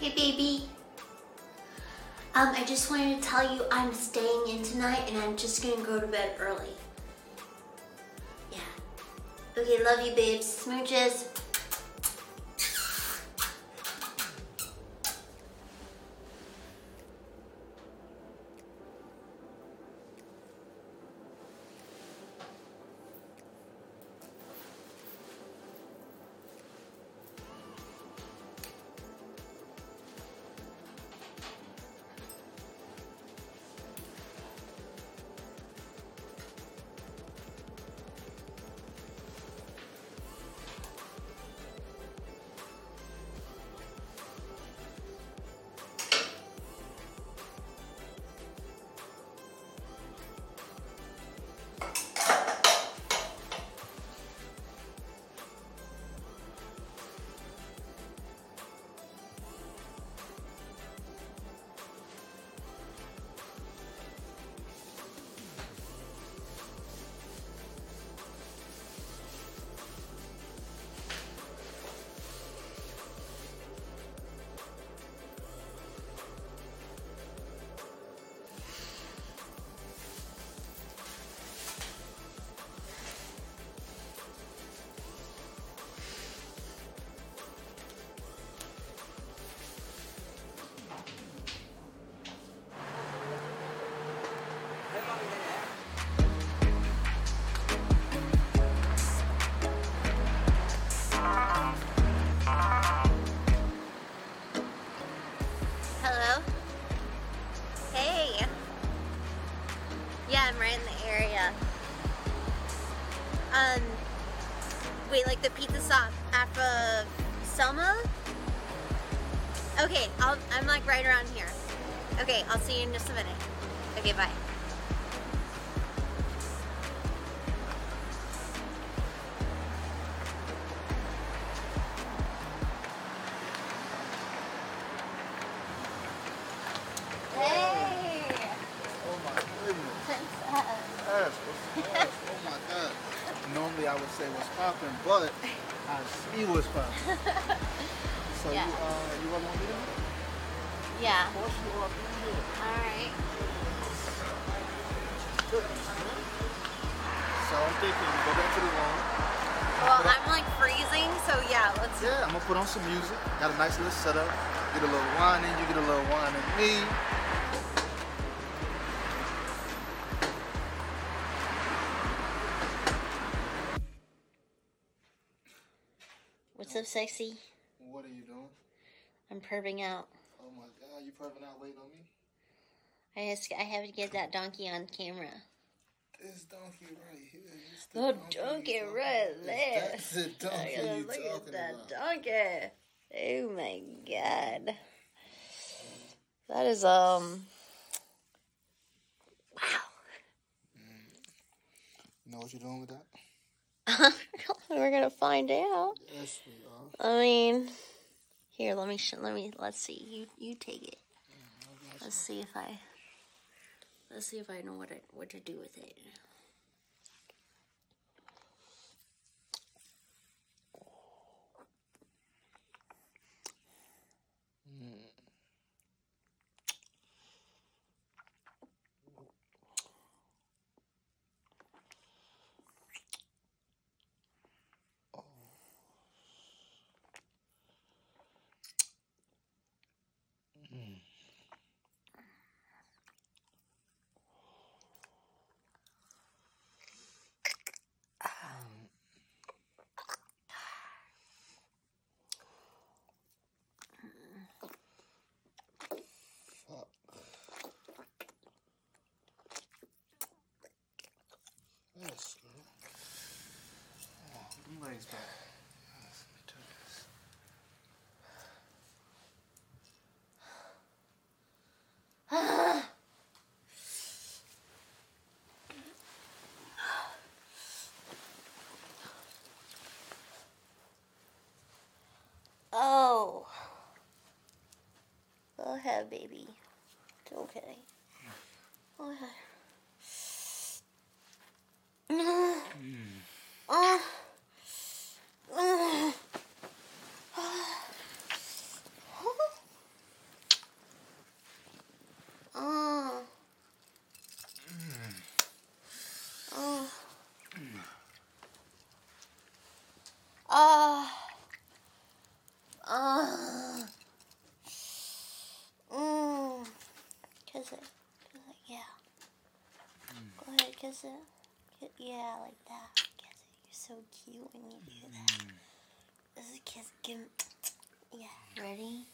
Hey, baby. Um, I just wanted to tell you I'm staying in tonight and I'm just gonna go to bed early. Yeah. Okay, love you, babes. Smooches. Stop after Selma? Okay, I'll, I'm like right around here. Okay, I'll see you in just a minute. Okay, bye. Hey! Oh my goodness. What's up? Yes, what's up? Oh my god. Normally I would say what's poppin', but I see what's poppin'. So Yeah. you uh you want to? Yeah. Of course you are. Alright. Goodness. So I'm thinking go back to the room. Well, I'm like freezing, so yeah, let's. Yeah, I'm gonna put on some music. Got a nice little setup. Get a little wine in, you get a little wine in me. Sexy? What are you doing? I'm perving out. Oh my god, you probably out waiting on me? I just, I have to get that donkey on camera. This donkey right here. the The donkey donkey right there. That's the donkey gotta look at that about. donkey. Oh my god. That is um. Wow. You know what you're doing with that? We're gonna find out. Yes, we are. I mean, here, let me sh- let me let's see. You you take it. Mm, let's see if I let's see if I know what to, what to do with it. Yes, girl. Oh, them legs back. Yes, let me do this. Oh. Go ahead, baby. It's okay. Go ahead. Mm. Uh, uh, uh, uh, mm. Kiss it. Kiss it, yeah. Go ahead, kiss it. Ki- Yeah, like that. Kiss it. You're so cute when you do that. Mm-hmm. This is a kiss. Give me. Yeah. Ready?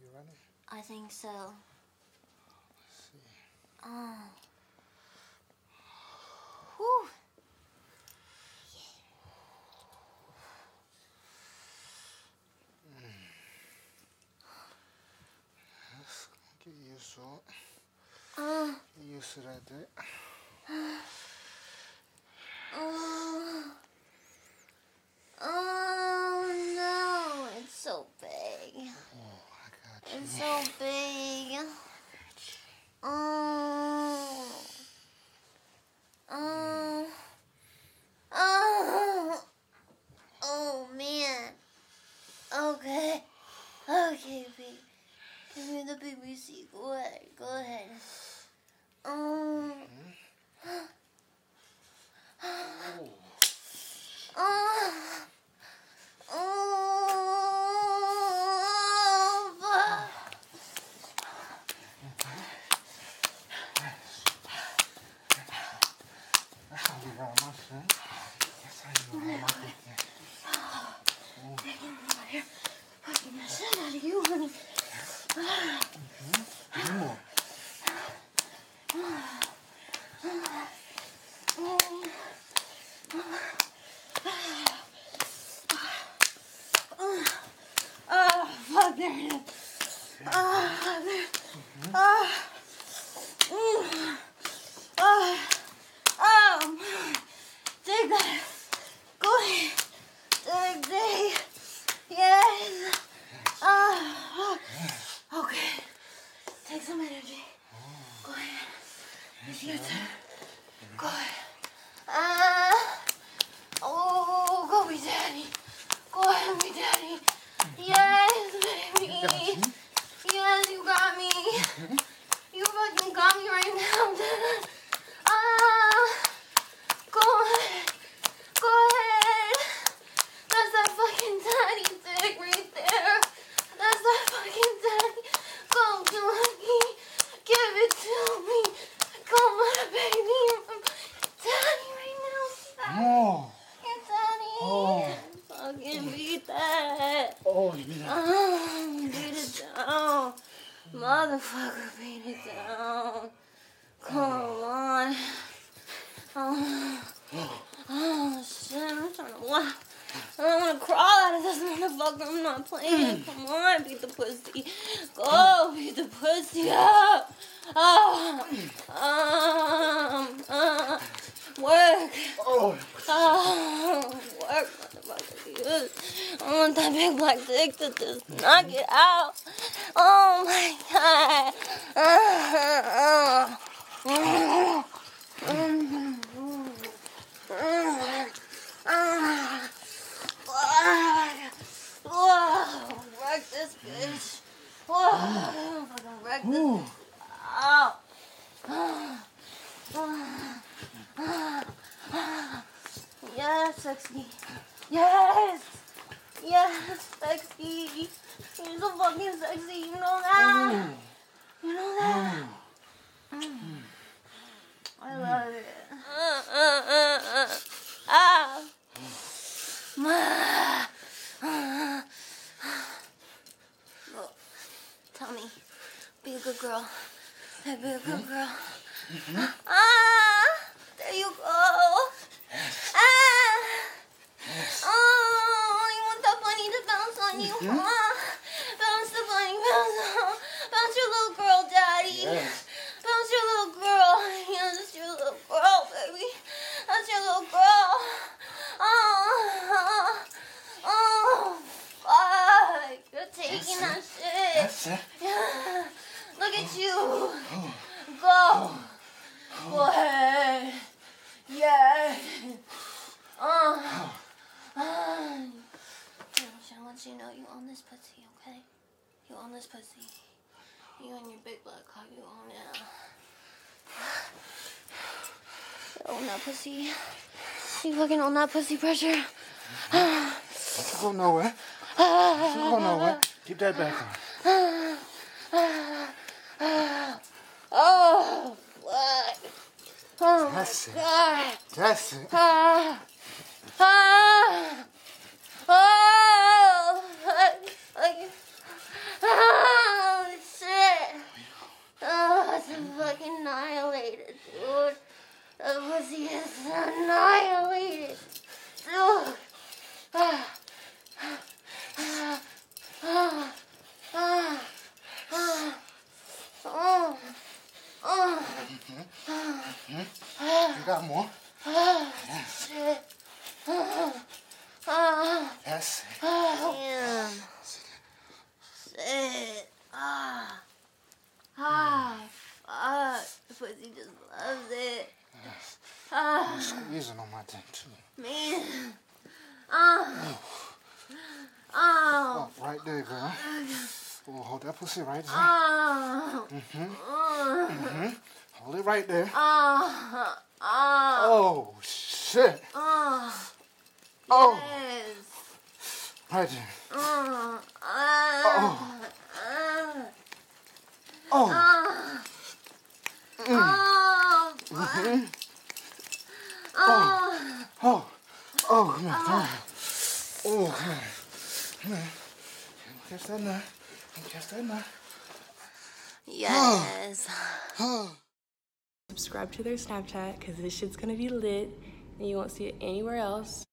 You ready? I think so. Let's see. Oh. Whew. Get used to it. Oh. Get used to that dick. Oh. Oh no, it's so big. Oh, I got you. It's so big. Oh. Oh. Oh. Oh man. Okay. Okay, baby. Give me the BBC. Go ahead. Go ahead. Oh. Oh. Oh. Oh. That's how you got my son. That's how you got my dick. Fucking the shit out of you, honey. Come on. Oh, fuck, there it is. Oh, fuck, there. Oh. Mm. Oh. Oh. Take that. Go ahead. Take, take. Yes. Oh. Okay. Take some energy. Go ahead. It's your turn. Go ahead. Ah. Oh, go be daddy. Go ahead, be daddy. Yes, baby. Yes, you got me. You fucking got me right now. Ah. Go ahead. Go ahead. That's that fucking daddy dick right there. That's that fucking daddy. Go to me. Give it to me. Come on, baby. Daddy right now. No. Your daddy. Oh. Fucking beat that. Oh, yeah. Oh, beat it down. Motherfucker, beat it down. Come on. Oh, oh shit, I'm trying to walk. I don't want to crawl out of this motherfucker. I'm not playing. Come on, beat the pussy. Go, beat the pussy up. Oh, um, uh, work. Oh. Oh, work, motherfucker. I want that big black dick to just knock it out. Oh my god. Whoa, wreck this bitch. Whoa, fucking wreck this. Ooh. Ow. Yes, sexy. Yes. Yes, sexy. You're so fucking sexy. You know that. You know that. I love it. Ah. Look, tell me, be a good girl. Be a good girl. Ah, there you go. Ah. Oh, you want that bunny to bounce on you, huh? Bounce the bunny, bounce, on- bounce your little girl, daddy. Yes. Bounce your little girl. Yeah, that's your little girl, baby. That's your little girl. Oh, oh, fuck. That shit. That's it. Yeah. Look at you. Go. Go ahead. Yeah. Oh. Oh. I want you to know you own this pussy, okay? You own this pussy. You and your big black cock, you own it. You own that pussy. You fucking own that pussy pressure. Don't go nowhere. Don't go nowhere. Keep that back on. oh, what? Oh, my. God. That's Ah. Ah, ah. Got more? Shit. Ah. That's it. Damn. Shit. Ah. Ah. Fuck. The pussy just loves it. Ah. Squeezing on my thing too. Man. Ah. Oh. Oh, right there, girl. Oh, hold that pussy right there. Oh. Hold it right there. Oh. Oh. Oh, shit. Oh. Oh, Yes. right there. Oh. Ah. Ah. Oh, Ah. Oh. fuck. Oh. oh, oh, come on, come on. Oh, come on. Come on. Catch that nut. Catch that nut. Yes. Oh. Subscribe to their Snapchat because this shit's gonna be lit and you won't see it anywhere else.